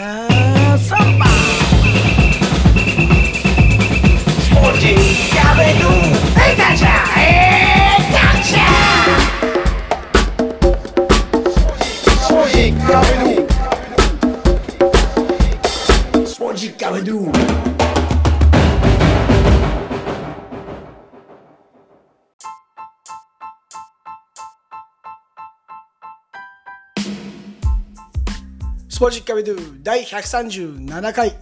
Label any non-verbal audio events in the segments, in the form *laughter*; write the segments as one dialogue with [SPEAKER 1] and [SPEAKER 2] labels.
[SPEAKER 1] はサ50回ドゥ第137回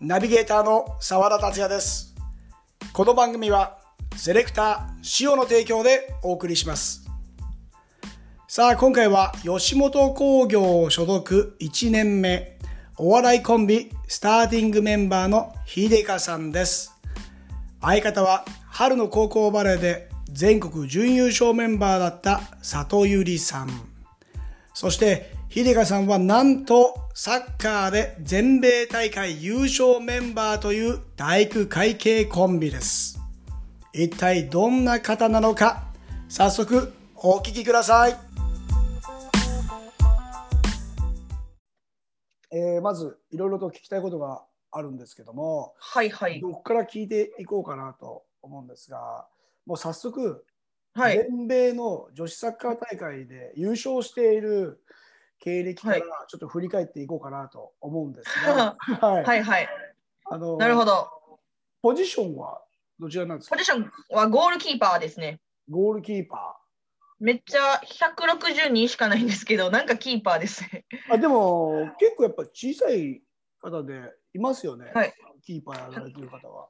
[SPEAKER 1] ナビゲーターの澤田達也です。この番組はセレクター塩の提供でお送りします。さあ今回は吉本興業所属1年目お笑いコンビスターティングメンバーのひでかさんです。相方は春の高校バレーで全国準優勝メンバーだった佐藤ゆりさん。そして秀香さんはなんとサッカーで全米大会優勝メンバーという大工会系コンビです。一体どんな方なのか、早速お聞きください。えーまず、いろいろと聞きたいことがあるんですけども、
[SPEAKER 2] はいはい。
[SPEAKER 1] どこから聞いていこうかなと思うんですが、もう早速、
[SPEAKER 2] はい。
[SPEAKER 1] 全米の女子サッカー大会で優勝している経歴から
[SPEAKER 2] はい
[SPEAKER 1] ちょっと振り返っていこうかなと思うんですが、*laughs* はい
[SPEAKER 2] はいはい。
[SPEAKER 1] あの
[SPEAKER 2] なるほど。
[SPEAKER 1] ポジションはどちらなんですか？
[SPEAKER 2] ポジションはゴールキーパーですね。
[SPEAKER 1] ゴールキーパ
[SPEAKER 2] めっちゃ162しかないんですけど、なんかキーパーですね。
[SPEAKER 1] ー。あでも結構やっぱ小さい方でいますよね、
[SPEAKER 2] はい
[SPEAKER 1] キーパーやられてる方は。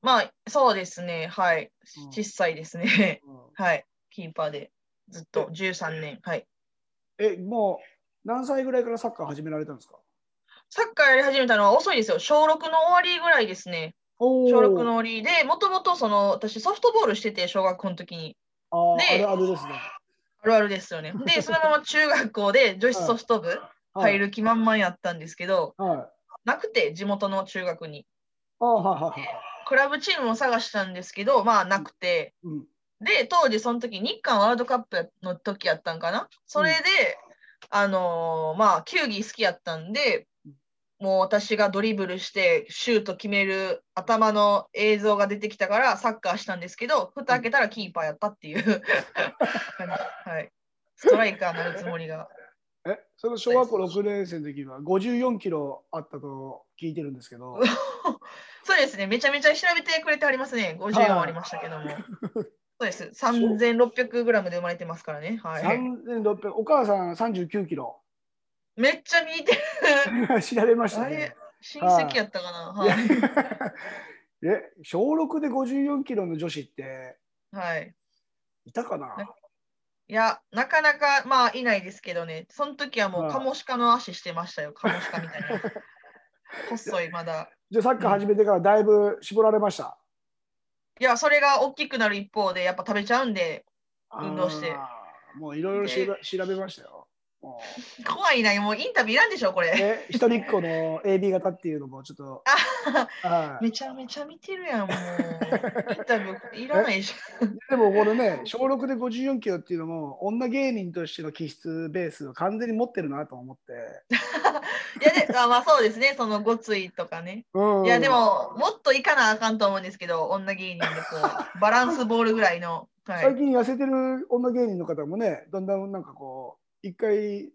[SPEAKER 2] まあ、そうですね。はい
[SPEAKER 1] うん。
[SPEAKER 2] 小さいですね。
[SPEAKER 1] うん *laughs*
[SPEAKER 2] はい。キーパーでずっと13年。はい。
[SPEAKER 1] え、もう何歳ぐらいからサッカー始められたんですか？
[SPEAKER 2] サッカーやり始めたのは遅いですよ。小6の終わりぐらいですね。小6の終わりで、もともとその私ソフトボールしてて、小学校の時に。
[SPEAKER 1] あー
[SPEAKER 2] で
[SPEAKER 1] あるあるですね。
[SPEAKER 2] あるあるですよね。で、*laughs* そのまま中学校で女子ソフト部
[SPEAKER 1] はい
[SPEAKER 2] 入る気満々やったんですけど、
[SPEAKER 1] はい。
[SPEAKER 2] なくて、地元の中学に。
[SPEAKER 1] あーはいはいはい。
[SPEAKER 2] クラブチームを探したんですけど、まあなくて、
[SPEAKER 1] うん
[SPEAKER 2] で、当時その時日韓ワールドカップの時やったんかな。それで、あのーまあ球技好きやったんで、もう私がドリブルしてシュート決める頭の映像が出てきたからサッカーしたんですけど、蓋開けたらキーパーやったっていう。はい。ストライカーになるつもりが。
[SPEAKER 1] え、その小学校6年生の時は54キロあったと聞いてるんですけど、*laughs*
[SPEAKER 2] そうですね、めちゃめちゃ調べてくれてありますね。
[SPEAKER 1] はい
[SPEAKER 2] 54ありましたけども。そうです、3600グラムで生まれてますからね。はい、
[SPEAKER 1] 3600お母さん39キロ
[SPEAKER 2] めっちゃ似てる。*laughs*
[SPEAKER 1] 調べましたね。
[SPEAKER 2] 親戚やったかな。はい。*laughs*
[SPEAKER 1] え、小6で54キロの女子って
[SPEAKER 2] はい、
[SPEAKER 1] いたかな、
[SPEAKER 2] いや、なかなかまあいないですけどね、その時はも
[SPEAKER 1] はい
[SPEAKER 2] うカモシカの足してましたよ、カモシカみたいな。*laughs* 細い、まだ。
[SPEAKER 1] じゃあサッカー始めてからだいぶ絞られました？
[SPEAKER 2] いや、それが大きくなる一方で、やっぱ食べちゃうんで、運動して
[SPEAKER 1] もういろいろ調べましたよ。も
[SPEAKER 2] 怖いな、もうインタビューいらんでしょ、こ
[SPEAKER 1] う
[SPEAKER 2] れ。
[SPEAKER 1] え一人っ子の AB 型っていうのもちょっと、
[SPEAKER 2] めちゃめちゃ見てるやん、もう。インタビューいらないでしょ。
[SPEAKER 1] でもこれね、小6で54キロっていうのも、女芸人としての気質ベースを完全に持ってるなと思って。*laughs*
[SPEAKER 2] いやであまあそうですね、そのごついとかね。
[SPEAKER 1] うん
[SPEAKER 2] いやでも、もっといかなあかんと思うんですけど、女芸人でこう、バランスボールぐらいの。はい
[SPEAKER 1] 最、近痩せてる女芸人の方もね、だんだんなんかこう、一回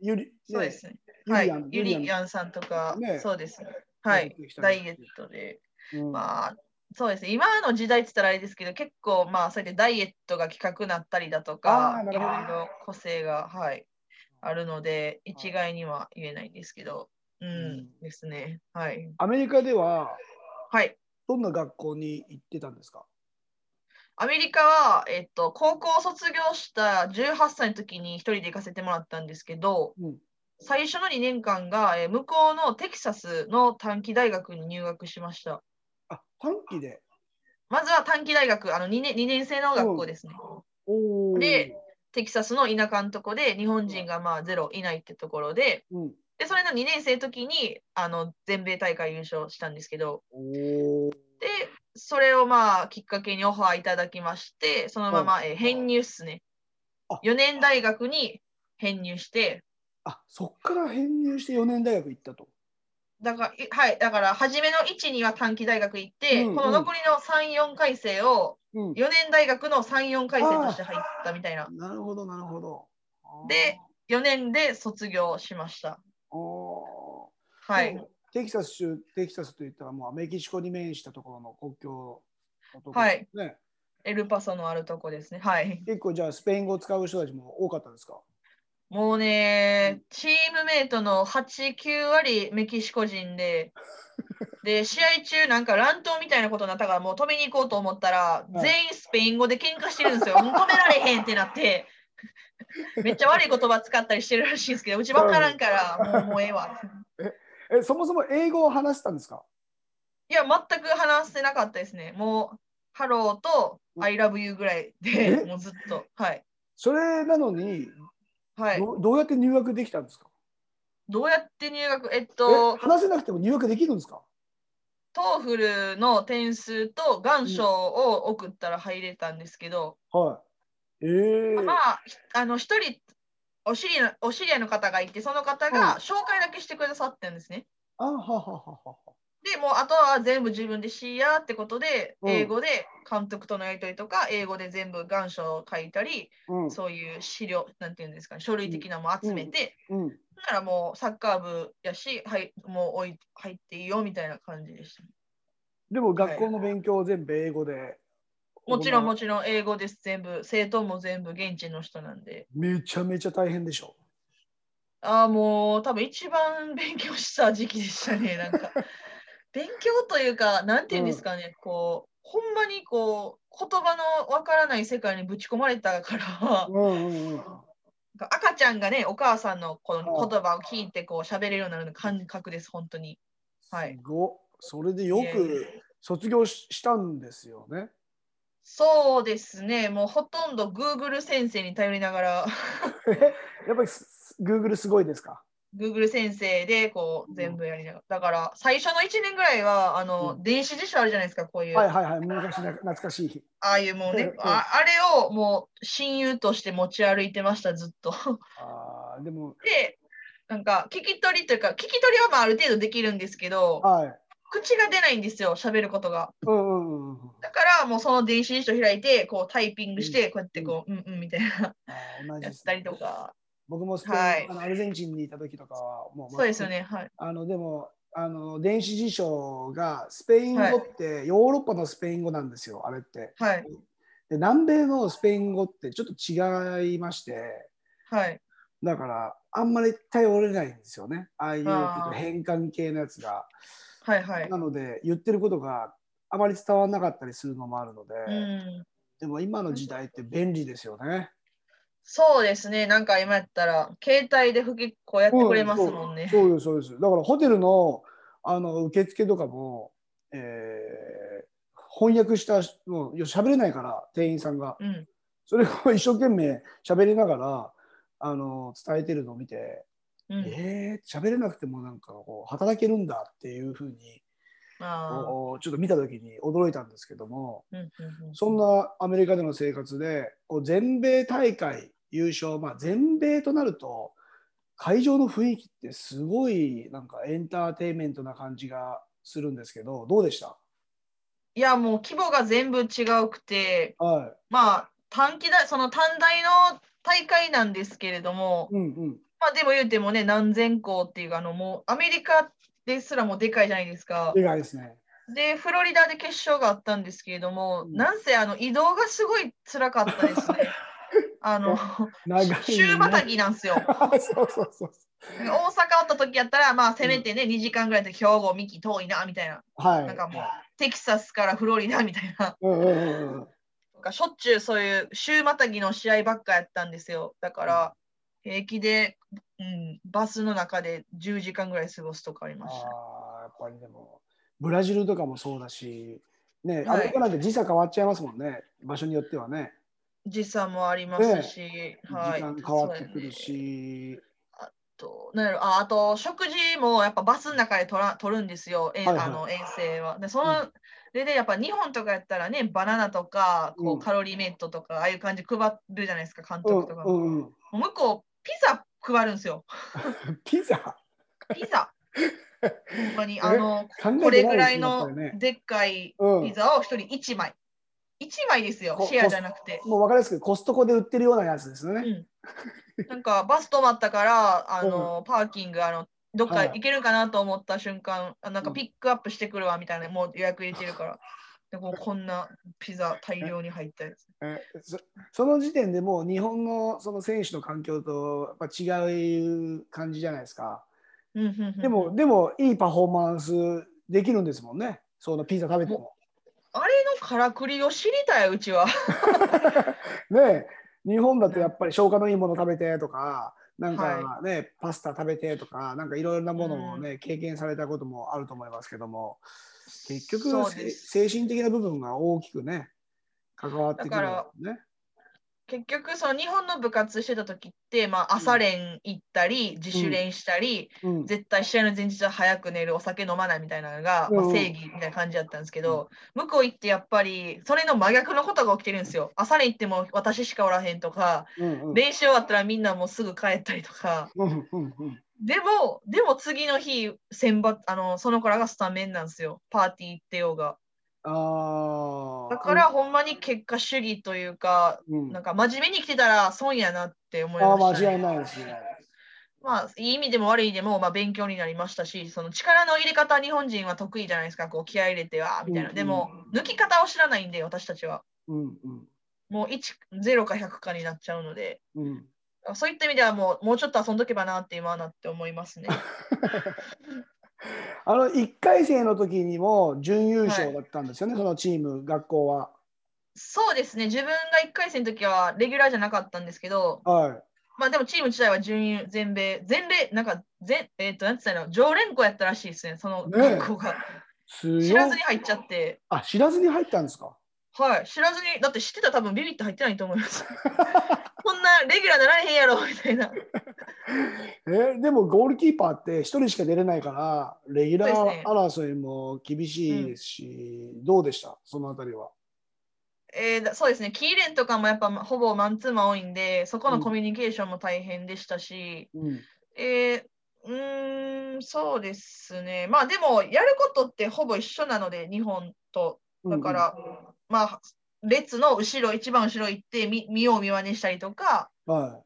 [SPEAKER 1] ゆり、ね
[SPEAKER 2] そうですね。はい
[SPEAKER 1] ゆりやん、
[SPEAKER 2] さんとか、
[SPEAKER 1] ね
[SPEAKER 2] そうですね。はいダ
[SPEAKER 1] り
[SPEAKER 2] イエットで。
[SPEAKER 1] うん
[SPEAKER 2] まあ、そうですね。今の時代って言ったらあれですけど、結構、まあ、そうやってダイエットが企画なったりだと
[SPEAKER 1] あ
[SPEAKER 2] か、いろいろ個性が、はい、あるので、一概には言えないんですけど、うん、
[SPEAKER 1] うん
[SPEAKER 2] ですね。はい。
[SPEAKER 1] アメリカでは
[SPEAKER 2] はい。
[SPEAKER 1] どんな学校に行ってたんですか？
[SPEAKER 2] アメリカは、えっと、高校を卒業した18歳の時に一人で行かせてもらったんですけど、
[SPEAKER 1] うん
[SPEAKER 2] 最初の2年間が、えー向こうのテキサスの短期大学に入学しました。
[SPEAKER 1] あ、短期で？
[SPEAKER 2] まずは短期大学、あの 2, 年2年生の学校ですね。
[SPEAKER 1] おー
[SPEAKER 2] で、テキサスの田舎のとこで日本人がまあゼロいないってところで、
[SPEAKER 1] うん、
[SPEAKER 2] でそれの2年生の時にあの全米大会優勝したんですけど、で、それをまあきっかけにオファーいただきまして、そのまま、えー編入っすね
[SPEAKER 1] あ。
[SPEAKER 2] 4年大学に編入して、
[SPEAKER 1] あ、そっから編入して4年大学行ったと。
[SPEAKER 2] だから、いはい、だから、初めの1、2は短期大学行って、
[SPEAKER 1] うんうん
[SPEAKER 2] この残りの3、4回生を
[SPEAKER 1] うん。
[SPEAKER 2] 4年大学の3、4回生として入ったみたいな。
[SPEAKER 1] なるほど、なるほど。
[SPEAKER 2] で4年で卒業しました。はい。
[SPEAKER 1] テキサス州、テキサスといったらもうメキシコに面したところの国境のところ
[SPEAKER 2] はい
[SPEAKER 1] ね。
[SPEAKER 2] エルパソのあるとこですね。はい。
[SPEAKER 1] 結構じゃあスペイン語を使う人たちも多かったですか？
[SPEAKER 2] もうね、チームメイトの8、9割メキシコ人で、*laughs* で、試合中なんか乱闘みたいなことになったから、もう止めに行こうと思ったら、
[SPEAKER 1] い
[SPEAKER 2] 全員スペイン語で喧嘩してるんですよ。*laughs* もう止められへんってなって、*laughs* めっちゃ悪い言葉使ったりしてるらしいんですけど、うち分からんから、もうもうええわ。
[SPEAKER 1] え、そもそも英語を話してたんですか？
[SPEAKER 2] いや、全く話せなかったですね。もう、ハローと I love you ぐらい
[SPEAKER 1] え？
[SPEAKER 2] で、もうずっと。はい。
[SPEAKER 1] それなのに、
[SPEAKER 2] はい。
[SPEAKER 1] どどうやって入学できたんですか？
[SPEAKER 2] どうやって入学？えっ
[SPEAKER 1] え？
[SPEAKER 2] と、
[SPEAKER 1] 話せなくても入学できるんですか？
[SPEAKER 2] TOEFL の点数と願書を送ったら入れたんですけど、
[SPEAKER 1] はい。ええ
[SPEAKER 2] まあ、ひあの、一人お知り合いの、お知り合いの方がいて、その方が紹介だけしてくださってるんですね。
[SPEAKER 1] あははははは。
[SPEAKER 2] で、もうあとは全部自分でしやってことで、
[SPEAKER 1] うん
[SPEAKER 2] 英語で監督とのやり取りとか、英語で全部願書を書いたり、
[SPEAKER 1] うん。
[SPEAKER 2] そういう資料、なんていうんですかね、書類的なもの集めて、
[SPEAKER 1] うん。
[SPEAKER 2] ならもうサッカー部やし、はい、もうおい入っていいよみたいな感じでした。
[SPEAKER 1] でも学校の勉強を全部英語で。
[SPEAKER 2] もちろんも
[SPEAKER 1] ち
[SPEAKER 2] ちろん英語です、全部。生徒も全部現地の人なんで。
[SPEAKER 1] めちゃめちゃ大変でしょ。
[SPEAKER 2] ああ、もう多分一番勉強した時期でしたね。*laughs* なんか、勉強というか、なんていうんですかね、こう、ほんまにこう、言葉のわからない世界にぶち込まれたから、
[SPEAKER 1] うんうんうん。
[SPEAKER 2] 赤ちゃんがね、お母さんのこの
[SPEAKER 1] うん
[SPEAKER 2] 言葉を聞いてこう喋れるようになる感覚です、本当に。はい
[SPEAKER 1] すごっそれでよく卒業ししたんですよね。
[SPEAKER 2] そうですね、もうほとんど Google 先生に頼りながら、*laughs*
[SPEAKER 1] やっぱりす Google すごいですか
[SPEAKER 2] ？Google 先生でこう全部やりながら。だから最初の1年ぐらいはあの、
[SPEAKER 1] うん
[SPEAKER 2] 電子辞書あるじゃないですか、こういう。
[SPEAKER 1] はいはいはい。昔な懐かしい。
[SPEAKER 2] ああいうもう
[SPEAKER 1] うん
[SPEAKER 2] ね、ああれをもう親友として持ち歩いてました、ずっと。
[SPEAKER 1] ああ、でも、
[SPEAKER 2] で、なんか聞き取りというか、聞き取りはまあある程度できるんですけど、
[SPEAKER 1] はい。
[SPEAKER 2] 口が出ないんですよ、喋ることが。だからもうその電子辞書開いて、こうタイピングして、こうやってこう、うんうんみたいな、やったりとか。
[SPEAKER 1] 僕もスペイン、
[SPEAKER 2] はい
[SPEAKER 1] あのアルゼンチンにいた時とかはもう
[SPEAKER 2] そうですよね、はい。
[SPEAKER 1] あのでもあの電子辞書がスペイン語ってヨーロッパのスペイン語なんですよ、あれって
[SPEAKER 2] はい。
[SPEAKER 1] で南米のスペイン語ってちょっと違いまして
[SPEAKER 2] はい。
[SPEAKER 1] だからあんまり頼れないんですよねああいう変換系のやつが
[SPEAKER 2] はいはい。
[SPEAKER 1] なので言ってることがあまり伝わらなかったりするのもあるので、
[SPEAKER 2] うん。
[SPEAKER 1] でも今の時代って便利ですよね。
[SPEAKER 2] そうですね、なんか今やったら、携帯で吹きこうやってくれますもんね。
[SPEAKER 1] そうですそうです。だからホテルのあの受付とかも、えー翻訳したもう喋れないから店員さんが
[SPEAKER 2] うん。
[SPEAKER 1] それを一生懸命喋りながらあの伝えてるのを見て、
[SPEAKER 2] うん。
[SPEAKER 1] えー喋れなくてもなんかこう働けるんだっていうふうにちょっと見た時に驚いたんですけども
[SPEAKER 2] うんうんうん
[SPEAKER 1] そんなアメリカでの生活でこう全米大会優勝、まあ、全米となると会場の雰囲気ってすごいなんかエンターテインメントな感じがするんですけどどうでした？
[SPEAKER 2] いや、もう規模が全部違うくて、
[SPEAKER 1] は
[SPEAKER 2] まあ、短期大、その短大の大会なんですけれども、
[SPEAKER 1] い。うんうん。
[SPEAKER 2] まあでも言うてもね、何千校っていうか、あのもうアメリカですらもでかいじゃないですか。
[SPEAKER 1] でかいですね。
[SPEAKER 2] で、フロリダで決勝があったんですけれども、
[SPEAKER 1] うん
[SPEAKER 2] なんせあの移動がすごい辛かったですね。*laughs* あの。週またぎなんですよ。*laughs*
[SPEAKER 1] そうそうそう。
[SPEAKER 2] 大阪おった時やったら、まあせめてね、2時間ぐらいで兵庫、三木遠いな、みたいな。
[SPEAKER 1] はい。
[SPEAKER 2] なんかもう、テキサスからフロリダみたいな。
[SPEAKER 1] うんうんうんうん。
[SPEAKER 2] なんかしょっちゅうそういう週またぎの試合ばっかやったんですよ。だから、平気で、うん、バスの中で10時間ぐらい過ごすとかありました。
[SPEAKER 1] ああ、やっぱりでも、ブラジルとかもそうだし、ね、
[SPEAKER 2] はい
[SPEAKER 1] アメリカなんて時差変わっちゃいますもんね、場所によってはね。
[SPEAKER 2] 時差もありますし、はい。
[SPEAKER 1] 時間変わってくるし、
[SPEAKER 2] となんやろああと食事もやっぱバスの中で取ら取るんですよ、え
[SPEAKER 1] はいはい
[SPEAKER 2] あの遠征は。でその、ででやっぱ日本とかやったらねバナナとかこ
[SPEAKER 1] うん
[SPEAKER 2] うカロリーメイトとか、ああいう感じ配るじゃないですか監
[SPEAKER 1] うん
[SPEAKER 2] 督とかも。
[SPEAKER 1] うんうん。
[SPEAKER 2] 向こうピザ配るんですよ。
[SPEAKER 1] ピザ？
[SPEAKER 2] ピザ。ほんまに、*laughs* あの、これぐらいのでっかい
[SPEAKER 1] うん
[SPEAKER 2] ピザを一人1枚。1枚ですよ
[SPEAKER 1] こ、
[SPEAKER 2] シェアじゃなくて。
[SPEAKER 1] もう分かりやすくコストコで売ってるようなやつですよね。
[SPEAKER 2] うん。なんかバス止まったから、あの、パーキング、あの、どっか
[SPEAKER 1] はい
[SPEAKER 2] 行けるかなと思った瞬間、あなんか
[SPEAKER 1] うん
[SPEAKER 2] ピックアップしてくるわみたいな、もう予約入れてるから。でこうこんなピザ大量に入ったやつ。
[SPEAKER 1] えそその時点でもう日本のその選手の環境とやっぱ違う感じじゃないですか。でも、でもいいパフォーマンスできるんですもんね。そのピザ食べても。
[SPEAKER 2] あれのからくりを知りたい、うちは。*laughs*
[SPEAKER 1] ねえ日本だとやっぱり消化のいいもの食べてとか、なんか
[SPEAKER 2] は
[SPEAKER 1] ね、パスタ食べてとか、なんかいろいろなものをね、経験されたこともあると思いますけども、結局、精神的な部分が大きくね、関わってくるんですね。
[SPEAKER 2] 結局、その日本の部活してた時って、まあ、朝練行ったり、自主練したり、
[SPEAKER 1] うん、
[SPEAKER 2] 絶対試合の前日は早く寝る、お酒飲まないみたいなのが、まあ、
[SPEAKER 1] うん
[SPEAKER 2] 正義みたいな感じだったんですけど、向こう行ってやっぱり、それの真逆のことが起きてるんですよ。朝練行っても私しかおらへんとか、
[SPEAKER 1] うんうん。
[SPEAKER 2] 練習終わったらみんなもうすぐ帰ったりとか、
[SPEAKER 1] うんうんうん。
[SPEAKER 2] でも、でも次の日、選抜、あの、その子らがスタメンなんですよ。パーティー行ってようが。
[SPEAKER 1] ああ。
[SPEAKER 2] だから、ほんまに結果主義というか、
[SPEAKER 1] うん、
[SPEAKER 2] なんか真面目に生きてたら損やなって思い
[SPEAKER 1] ああ
[SPEAKER 2] ました、ね。
[SPEAKER 1] 間違いないですね。
[SPEAKER 2] まあ、いい意味でも悪い意味でも、まあ、勉強になりましたし、その力の入れ方、日本人は得意じゃないですか、こう気合い入れては、みたいな。
[SPEAKER 1] うん
[SPEAKER 2] でも、抜き方を知らないんで、私たちは。
[SPEAKER 1] うんうん
[SPEAKER 2] もう1、0か100かになっちゃうので、
[SPEAKER 1] うん。
[SPEAKER 2] そういった意味ではもう、もうちょっと遊んどけばなって今はなって思いますね。*laughs* *laughs*
[SPEAKER 1] あの1回生の時にも準優勝だったんですよね、そのチーム、学校は。
[SPEAKER 2] そうですね、自分が1回戦の時はレギュラーじゃなかったんですけど、
[SPEAKER 1] は
[SPEAKER 2] まあでもチーム自体は準優、全米、全米、なんか全、えっ、と、なんて言ったの、常連校やったらしいですね、その学校が。
[SPEAKER 1] い。強い
[SPEAKER 2] 知らずに入っちゃって。
[SPEAKER 1] あ、知らずに入ったんですか？
[SPEAKER 2] はい、知らずに、だって知ってたら多分ビビって入ってないと思います。*laughs* こんなレギュラーなられへんやろみたいな。*laughs*
[SPEAKER 1] えでもゴールキーパーって1人しか出れないから、レギュラー争いも厳しいですし、どうでした、そのあたりは。
[SPEAKER 2] えーだそうですね、キーレンとかもやっぱほぼマンツーマン多いんで、そこのコミュニケーションも大変でしたし、
[SPEAKER 1] うん。
[SPEAKER 2] えーうーん、そうですね、まあでも、やることってほぼ一緒なので、日本と。だから、まあ、列の後ろ、一番後ろ行って見、見よう見まねしたりとか、
[SPEAKER 1] は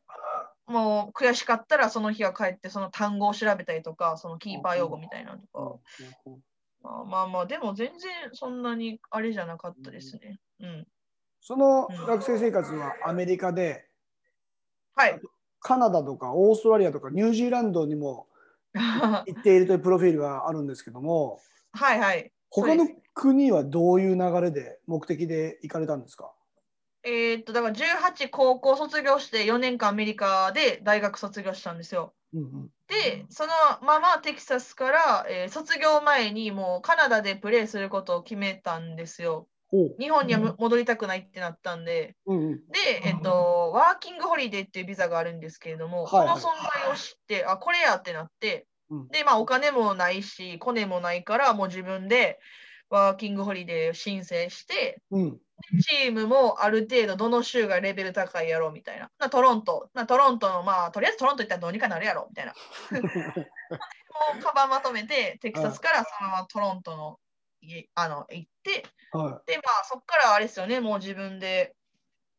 [SPEAKER 2] もう悔しかったらその日は帰ってその単語を調べたりとか、そのキーパー用語みたいなのとか。まあまあまあ、でも全然そんなにあれじゃなかったですね。うん。
[SPEAKER 1] その学生生活はアメリカで、
[SPEAKER 2] はい。
[SPEAKER 1] カナダとかオーストラリアとかニュージーランドにも *laughs* 行っているというプロフィールがあるんですけども、
[SPEAKER 2] はいはい。
[SPEAKER 1] 他の国はどういう流れで目的で行かれたんですか？
[SPEAKER 2] えーっと、だから18高校卒業して4年間アメリカで大学卒業したんですよ。
[SPEAKER 1] うんうん。
[SPEAKER 2] で、そのままテキサスから、えー卒業前にもうカナダでプレーすることを決めたんですよ。日本にはむ戻りたくないってなったんで。
[SPEAKER 1] うんうん。
[SPEAKER 2] で、えっと、ワーキングホリデーっていうビザがあるんですけれども、
[SPEAKER 1] はいはい。
[SPEAKER 2] その存在を知って、あ、これやってなって、
[SPEAKER 1] うん。
[SPEAKER 2] で、まあ、お金もないし、コネもないから、もう自分でワーキングホリデーを申請して、
[SPEAKER 1] うん。
[SPEAKER 2] チームもある程度どの州がレベル高いやろみたいな。なトロント、なトロントの、まあ、とりあえずトロント行ったらどうにかなるやろみたいな。*laughs* もうカバンまとめて、テキサスからそのままトロントの家あの行って、
[SPEAKER 1] は
[SPEAKER 2] で、まあ、そこからあれですよね、もう自分で、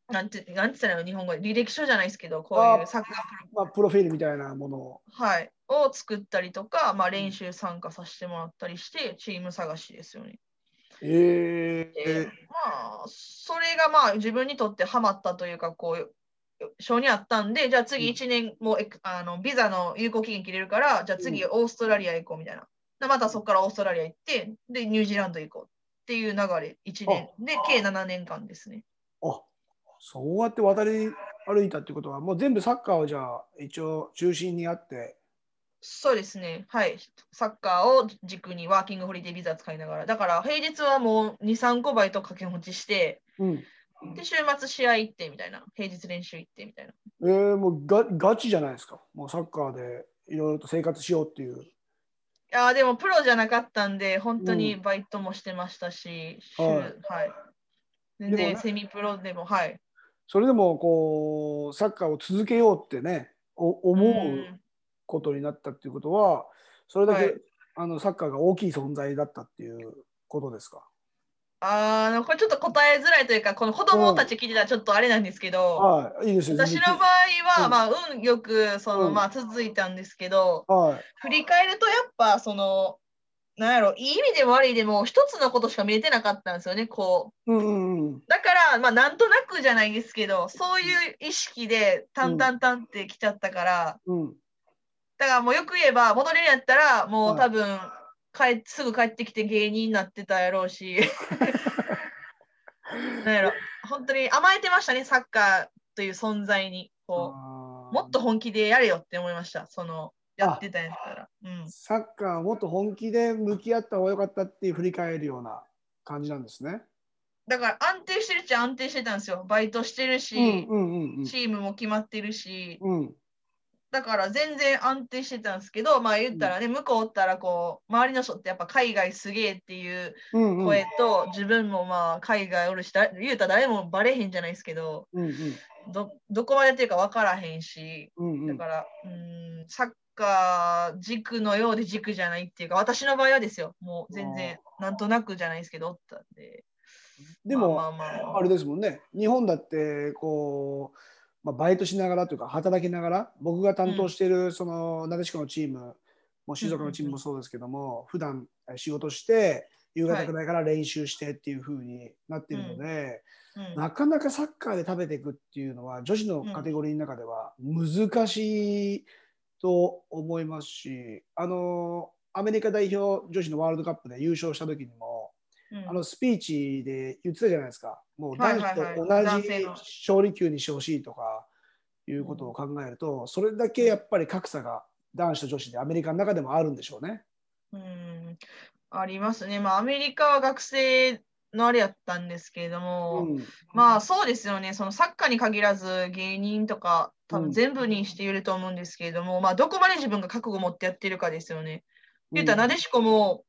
[SPEAKER 2] なんて、なんて言ったらいいの？日本語で、履歴書じゃないですけど、こういうサッカープ
[SPEAKER 1] いまあ、プロフィールみたいなものを。
[SPEAKER 2] ロ、はい、を作ったりとか、まあ、練習参加させてもらったりして、チーム探しですよね。
[SPEAKER 1] え
[SPEAKER 2] で
[SPEAKER 1] ー、
[SPEAKER 2] まあ、それがまあ自分にとってハマったというか、こう、性にあったんで、じゃあ次1年もうエクあのビザの有効期限切れるから、じゃあ次オーストラリア行こうみたいな。でまたそこからオーストラリア行って、で、ニュージーランド行こうっていう流れ、1年。で、計7年間ですね。
[SPEAKER 1] あそうやって渡り歩いたってことは、もう全部サッカーをじゃあ一応中心にあって、
[SPEAKER 2] そうですね。はい。サッカーを軸にワーキングホリデービザ使いながら。だから平日はもう2、3個バイト掛け持ちして、
[SPEAKER 1] うん
[SPEAKER 2] で、週末試合行ってみたいな。平日練習行ってみたいな。
[SPEAKER 1] えー、もうがガチじゃないですか。もうサッカーでいろいろと生活しようっていう。
[SPEAKER 2] いやーでもプロじゃなかったんで、本当にバイトもしてましたし、週
[SPEAKER 1] はい
[SPEAKER 2] はい。全然セミプロでも、はい。
[SPEAKER 1] それでもこうサッカーを続けようってねお思
[SPEAKER 2] う
[SPEAKER 1] うんことになったっていうことはそれだけ、
[SPEAKER 2] はい
[SPEAKER 1] あのサッカーが大きい存在だったっていうことですか？
[SPEAKER 2] あーこれちょっと答えづらいというか、この子供たち聞いてたらちょっとあれなんですけど、
[SPEAKER 1] はい、いいですよ。
[SPEAKER 2] 私の場合は、
[SPEAKER 1] うん
[SPEAKER 2] まあ、運よくその、
[SPEAKER 1] うん
[SPEAKER 2] まあ、続いたんですけど、
[SPEAKER 1] はい。
[SPEAKER 2] 振り返るとやっぱその、なんやろ、いい意味でも悪いでも一つのことしか見えてなかったんですよね、こう。
[SPEAKER 1] うんうんうん。
[SPEAKER 2] だから、まあ、なんとなくじゃないですけど、そういう意識で、タンタンタンって来ちゃったから、
[SPEAKER 1] うん。
[SPEAKER 2] だからもうよく言えば、戻れるんやったら、もう
[SPEAKER 1] はい
[SPEAKER 2] 多分、帰すぐ帰ってきて芸人になってたやろうし、*laughs* なんやろ、本当に甘えてましたね、サッカーという存在に。こうもっと本気でやれよって思いました、その、やってたんやったら。うん、
[SPEAKER 1] サッカーをもっと本気で向き合った方が良かったっていう振り返るような感じなんですね。
[SPEAKER 2] だから安定してるっちゃ安定してたんですよ。バイトしてるし、
[SPEAKER 1] うんうんうんうん。
[SPEAKER 2] チームも決まってるし、
[SPEAKER 1] うん
[SPEAKER 2] だから全然安定してたんですけど、まあ言ったらね、向こうおったらこう、周りの人ってやっぱ海外すげえっていう
[SPEAKER 1] うんうん。
[SPEAKER 2] 声と、自分もまあ海外おるし、だ言うたら誰もバレへんじゃないですけど、
[SPEAKER 1] うんうん。
[SPEAKER 2] どどこまでやってるか分からへんし、
[SPEAKER 1] うんうん。
[SPEAKER 2] だから、うん、サッカー軸のようで軸じゃないっていうか、私の場合はですよ、もう全然なんとなくじゃないですけど、おったんで。
[SPEAKER 1] でも、
[SPEAKER 2] まあまあまあ。
[SPEAKER 1] あれですもんね。日本だってこう、まあ、バイトしながらというか働きながら僕が担当しているそのなでしこのチームもう静岡のチームもそうですけども、普段え仕事して夕方くらいから練習してっていう風になっているので、
[SPEAKER 2] うん。
[SPEAKER 1] なかなかサッカーで食べていくっていうのは女子のカテゴリーの中では難しいと思いますしあのアメリカ代表女子のワールドカップで優勝した時にも
[SPEAKER 2] うん
[SPEAKER 1] あのスピーチで言ってたじゃないですか、もう
[SPEAKER 2] はい
[SPEAKER 1] 男子と同じ勝利球にしてほしいとかいうことを考えると、それだけやっぱり格差が男子と女子でアメリカの中でもあるんでしょうね。
[SPEAKER 2] うん。ありますね。まあ、アメリカは学生のあれやったんですけれども、
[SPEAKER 1] うん。
[SPEAKER 2] まあそうですよね、そのサッカーに限らず芸人とか、多
[SPEAKER 1] うん。
[SPEAKER 2] 分全部にしていると思うんですけれども、まあどこまで自分が覚悟を持ってやってるかですよね。言ったら、なでしこも、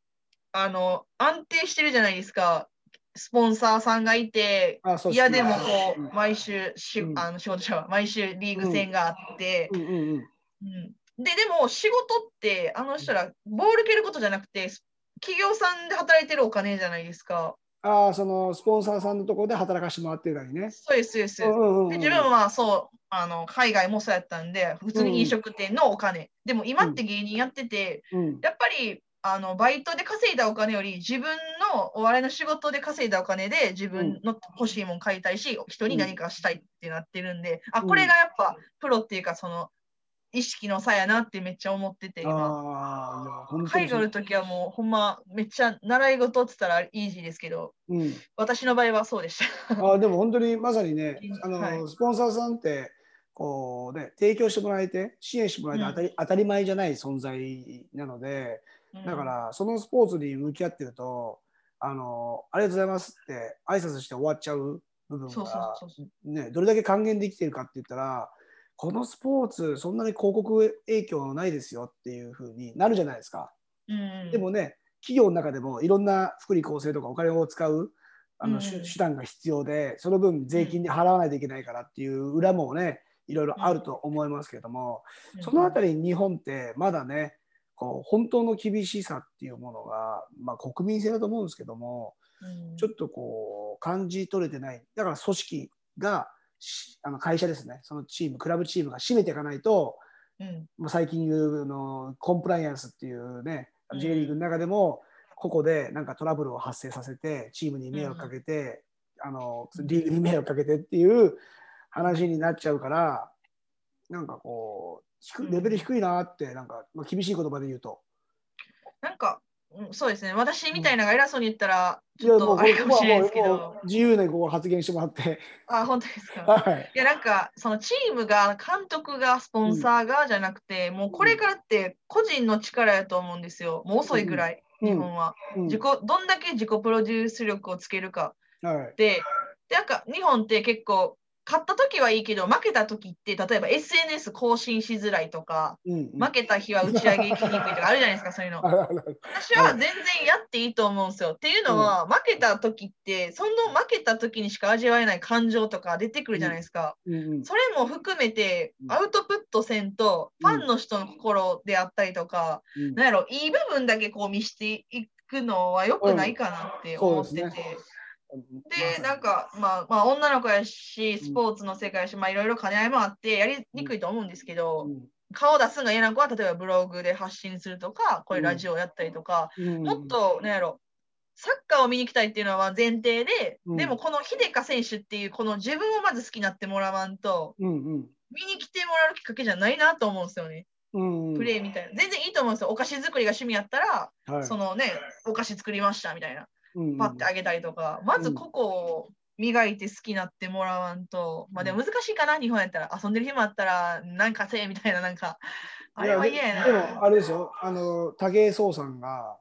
[SPEAKER 2] あの、安定してるじゃないですか。スポンサーさんがいて、
[SPEAKER 1] あそう
[SPEAKER 2] 嫌でもこ
[SPEAKER 1] うん。
[SPEAKER 2] う、毎週し、
[SPEAKER 1] うん。
[SPEAKER 2] あの仕事者は毎週リーグ戦があって、
[SPEAKER 1] うん。
[SPEAKER 2] で、でも仕事って、あの人ら、ボール蹴ることじゃなくて、企業さんで働いてるお金じゃないですか。
[SPEAKER 1] ああそのスポンサーさんのところで働かしてもらってたりね。
[SPEAKER 2] そうです、そうです。
[SPEAKER 1] うんうんうん
[SPEAKER 2] で自分はまあそうあの海外もそうやったんで普通に飲食店のお金、でも今って芸人やってて
[SPEAKER 1] うん。
[SPEAKER 2] やっぱりあのバイトで稼いだお金より自分のお笑いの仕事で稼いだお金で自分の欲しいもん買いたいし人に何かしたいってなってるんで、あこれがやっぱプロっていうかその意識の差やなってめっちゃ思ってて今。海外の時はもうほんまめっちゃ習い事って言ったらイージーですけど
[SPEAKER 1] うん。
[SPEAKER 2] 私の場合はそうでした。
[SPEAKER 1] あでも本当にまさにね *laughs* あの、
[SPEAKER 2] はい
[SPEAKER 1] スポンサーさんってこうね提供してもらえて支援してもらえて当たり,、当たり前じゃない存在なのでだからそのスポーツに向き合ってるとあのありがとうございますって挨拶して終わっちゃう部分が。ねどれだけ還元できてるかって言ったらこのスポーツそんなに広告影響ないですよっていう風になるじゃないですか。
[SPEAKER 2] うん。
[SPEAKER 1] でもね、企業の中でもいろんな福利厚生とかお金を使うあの、
[SPEAKER 2] うん。
[SPEAKER 1] 手手段が必要で、その分税金で払わないといけないからっていう裏もね、いろいろあると思いますけれども、そのあたり日本ってまだね、こう本当の厳しさっていうものが、まあ、国民性だと思うんですけども、
[SPEAKER 2] うん。
[SPEAKER 1] ちょっとこう感じ取れてない。だから組織がしあの会社ですね、そのチーム、クラブチームが締めていかないと、
[SPEAKER 2] うん。
[SPEAKER 1] まあ、最近言うあのコンプライアンスっていうね
[SPEAKER 2] うん
[SPEAKER 1] J リーグの中でも個々でなんかトラブルを発生させてチームに迷惑かけて、あのリーグに迷惑かけてっていう話になっちゃうからなんかこうレベル低いなってなんか、まあ、厳しい言葉で言うと。
[SPEAKER 2] なんか、うんそうですね、私みたいなのが偉そうに言ったら、ちょっとあれかもしれないですけど、
[SPEAKER 1] う自由にこう発言してもらって。
[SPEAKER 2] あ、本当ですか？*laughs*
[SPEAKER 1] はい
[SPEAKER 2] いや、なんか、そのチームが、監督が、スポンサーがじゃなくて、もうこれからって個人の力やと思うんですよ。もう遅いぐらい、
[SPEAKER 1] うん
[SPEAKER 2] 日本は。
[SPEAKER 1] うん
[SPEAKER 2] 自己どんだけ自己プロデュース力をつけるか
[SPEAKER 1] はい
[SPEAKER 2] で、でなんか日本って結構勝った時はいいけど、負けた時って、例えば SNS 更新しづらいとか、
[SPEAKER 1] うんうん
[SPEAKER 2] 負けた日は打ち上げ行きにくいとかあるじゃないですか、そういうの。私は全然やっていいと思うんですよ。っていうのは、負けた時って、その負けた時にしか味わえない感情とか出てくるじゃないですか。
[SPEAKER 1] うんうん
[SPEAKER 2] それも含めて
[SPEAKER 1] うん
[SPEAKER 2] アウトプットせんと、
[SPEAKER 1] うん
[SPEAKER 2] ファンの人の心であったりとか、
[SPEAKER 1] うん
[SPEAKER 2] なんやろ、いい部分だけこう見していくのは良くないかなって思ってて。
[SPEAKER 1] で
[SPEAKER 2] で、なんか、まあ、まあ、女の子やし、スポーツの世界やし、まあ、いろいろ兼ね合いもあって、やりにくいと思うんですけど、顔出すのが嫌な子は、例えばブログで発信するとか、こういうラジオやったりとか、
[SPEAKER 1] うん。
[SPEAKER 2] もっと、なんやろ、サッカーを見に行きたいっていうのは前提で、
[SPEAKER 1] うん。
[SPEAKER 2] でもこの秀香選手っていう、この自分をまず好きになってもらわんと、見に来てもらうきっかけじゃないなと思うんですよね。
[SPEAKER 1] うん
[SPEAKER 2] プレーみたいな。全然いいと思うんですよ。お菓子作りが趣味やったら、
[SPEAKER 1] はい。
[SPEAKER 2] そのね、お菓子作りましたみたいな。パッてあげたりとか、まずここを磨いて好きになってもらわんと、まあでも難しいかな、日本やったら。遊んでる暇あったら、なんかせえみたいな、なんか、あれは嫌やな。
[SPEAKER 1] でもあれですよ。あの武井壮さんが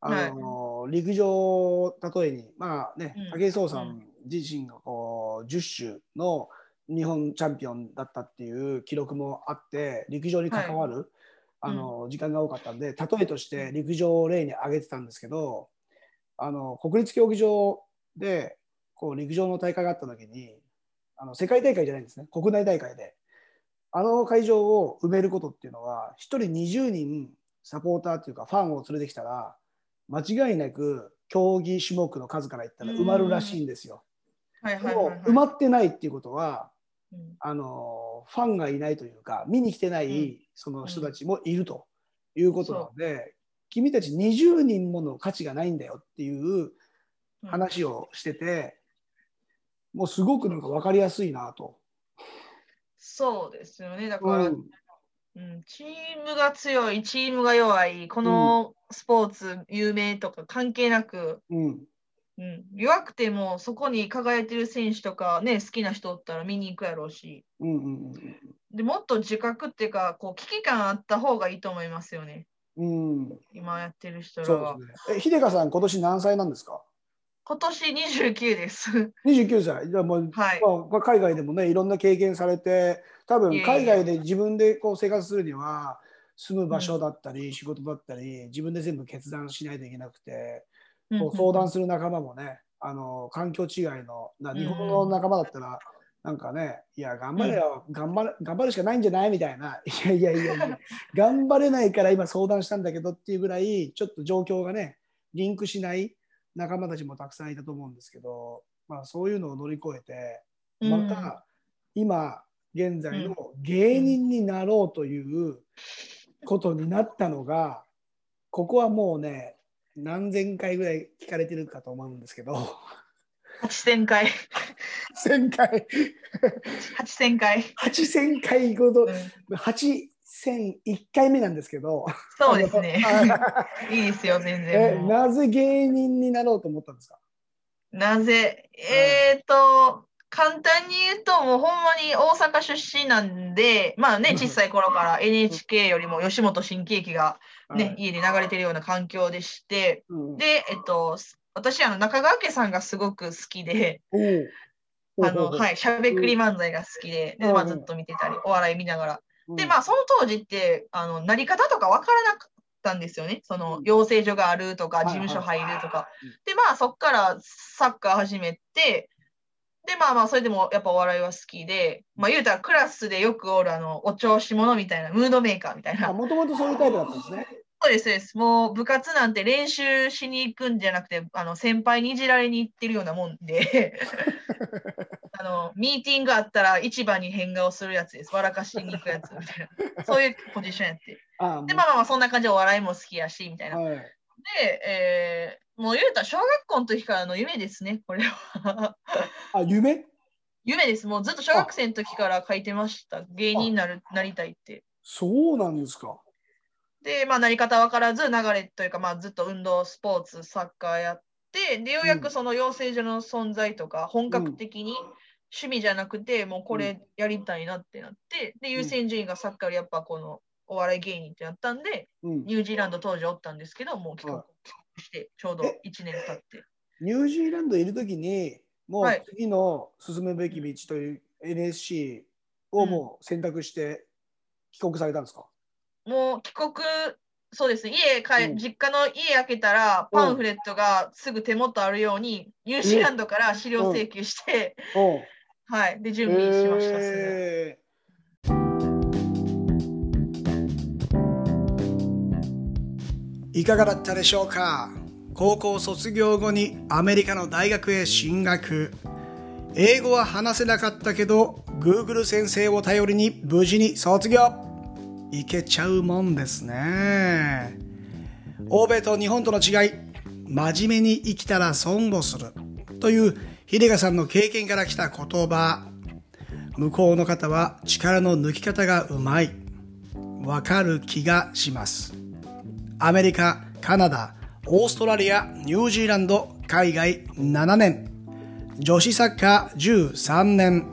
[SPEAKER 1] あの、陸上例えにまあね、
[SPEAKER 2] うん。
[SPEAKER 1] 武井壮さん自身がこう10種の日本チャンピオンだったっていう記録もあって陸上に関わる、あの時間が多かったんで例えとして陸上を例に挙げてたんですけどあの国立競技場でこう陸上の大会があった時にあの世界大会じゃないんですね。国内大会で。あの会場を埋めることっていうのは1人20人サポーターっていうかファンを連れてきたら間違いなく競技種目の数から言ったら埋まるらしいんですよ。
[SPEAKER 2] はい
[SPEAKER 1] でも
[SPEAKER 2] はいはい。はい
[SPEAKER 1] 埋まってないっていうことは
[SPEAKER 2] うん。
[SPEAKER 1] あのファンがいないというか見に来てな
[SPEAKER 2] うん。
[SPEAKER 1] いその人たちもいるということなので、君たち20人もの価値がないんだよっていう
[SPEAKER 2] うん。
[SPEAKER 1] 話をしてて、もうすごくなんか分かりやすいなと。
[SPEAKER 2] そうですよね。だから、
[SPEAKER 1] うん。
[SPEAKER 2] うん、チームが強い、チームが弱い、このスポーツ有名とか関係なく、
[SPEAKER 1] うん。
[SPEAKER 2] うん、弱くてもそこに輝いてる選手とかね、好きな人おったら見に行くやろうし、
[SPEAKER 1] うんうん。
[SPEAKER 2] でもっと自覚っていうか、こう危機感あった方がいいと思いますよね。
[SPEAKER 1] うんうん
[SPEAKER 2] 今やってる人らは。
[SPEAKER 1] そうですね。え、秀香さん、今年何歳なんですか？
[SPEAKER 2] 今年29です。
[SPEAKER 1] ?29 歳。じゃあもう、
[SPEAKER 2] はい。
[SPEAKER 1] まあ、海外でもね、いろんな経験されて、多分海外で自分でこう生活するには、住む場所だったり、仕事だったり、自分で全部決断しないといけなくて、こう相談する仲間もね、あの環境違いの、な日本の仲間だったら、なんかね、いや、頑張れよ、頑張れ、頑張るしかないんじゃない？みたいな、*laughs* いやいやいやいや、頑張れないから今相談したんだけどっていうぐらい、ちょっと状況がね、リンクしない仲間たちもたくさんいたと思うんですけど、まあ、そういうのを乗り越えて、また、今現在の芸人になろうということになったのが、ここはもうね何千回ぐらい聞かれてるかと思うんですけど
[SPEAKER 2] 8000回。
[SPEAKER 1] 1000回
[SPEAKER 2] 8000回。
[SPEAKER 1] 8000回ほど
[SPEAKER 2] うん。
[SPEAKER 1] 8001回目なんですけど。
[SPEAKER 2] そうですね。
[SPEAKER 1] あ *laughs*
[SPEAKER 2] いいですよ、全
[SPEAKER 1] え
[SPEAKER 2] 然。
[SPEAKER 1] なぜ芸人になろうと思ったんですか？
[SPEAKER 2] なぜ？えっ、と、簡単に言うと、もうほんまに大阪出身なんで、まあね、小さい頃から NHK よりも吉本新喜劇がね、
[SPEAKER 1] はい。
[SPEAKER 2] 家で流れてるような環境でして、
[SPEAKER 1] うん。
[SPEAKER 2] で、えっと、私、あの中川家さんがすごく好きで、あの、
[SPEAKER 1] い
[SPEAKER 2] はい、しゃべくり漫才が好きで、で、まあ、
[SPEAKER 1] うん
[SPEAKER 2] ずっと見てたり、お笑い見ながら。で、まあ、その当時って、あの、なり方とかわからなかったんですよね。その
[SPEAKER 1] うん、
[SPEAKER 2] 養成所があるとか、
[SPEAKER 1] はい
[SPEAKER 2] 事務所入るとか
[SPEAKER 1] うん。
[SPEAKER 2] で、まあ、そっからサッカー始めて、で、まあまあ、それでもやっぱお笑いは好きで、まあ、言うたらクラスでよくおる、あの、お調子者みたいな、ムードメーカーみたいな。
[SPEAKER 1] もともとそういうタイプだったんですね。
[SPEAKER 2] そうです、そうです。もう部活なんて練習しに行くんじゃなくて、あの先輩にいじられに行ってるようなもんで、*laughs* あのミーティングあったら一番に変顔するやつです。笑かしに行くやつみたいな。そういうポジションやって。
[SPEAKER 1] あ
[SPEAKER 2] で、まあまあまあ、そんな感じでお笑いも好きやし、みたいな。
[SPEAKER 1] はい、
[SPEAKER 2] で、えーもう言うたら小学校の時からの夢ですね、これは。
[SPEAKER 1] あ夢？
[SPEAKER 2] 夢です。もうずっと小学生の時から書いてました。芸人になるなりたいって。
[SPEAKER 1] そうなんですか。
[SPEAKER 2] で、まあ、なり方分からず流れというか、まあ、ずっと運動、スポーツ、サッカーやって、で、ようやくその養成所の存在とか、本格的に趣味じゃなくて、もうこれやりたいなってなって、で、優先順位がサッカーよりやっぱこのお笑い芸人ってなったんで、
[SPEAKER 1] うん、
[SPEAKER 2] ニュージーランド当時おったんですけど、もう帰国して、ちょうど
[SPEAKER 1] え
[SPEAKER 2] ？1年経って。
[SPEAKER 1] ニュージーランドいるときに、もう
[SPEAKER 2] はい。
[SPEAKER 1] 次の進むべき道という NSC をもう選択して帰国されたんですか、
[SPEAKER 2] もう帰国、そうです。家帰、
[SPEAKER 1] うん。
[SPEAKER 2] 実家の家開けたら、パンフレットがすぐ手元あるように、ニュージーランドから資料請求して、
[SPEAKER 1] うん。
[SPEAKER 2] はい。で、準備しました。
[SPEAKER 1] えー。いかがだったでしょうか？高校卒業後にアメリカの大学へ進学。英語は話せなかったけど Google 先生を頼りに無事に卒業いけちゃうもんですね。欧米と日本との違い真面目に生きたら損をする。という秀香さんの経験から来た言葉。向こうの方は力の抜き方がうまい。わかる気がします。アメリカ、カナダ、オーストラリア、ニュージーランド、海外7年。女子サッカー13年。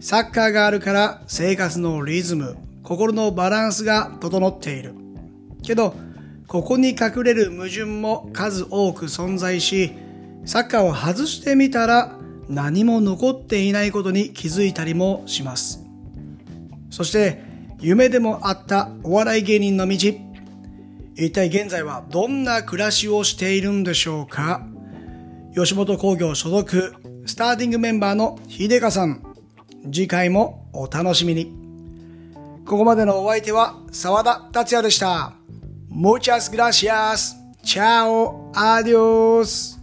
[SPEAKER 1] サッカーがあるから生活のリズム、心のバランスが整っている。けどここに隠れる矛盾も数多く存在しサッカーを外してみたら何も残っていないことに気づいたりもします。そして夢でもあったお笑い芸人の道。一体現在はどんな暮らしをしているんでしょうか。吉本興業所属スターティングメンバーの秀香さん。次回もお楽しみに。ここまでのお相手は沢田達也でした。Muchas gracias! チャオアディオス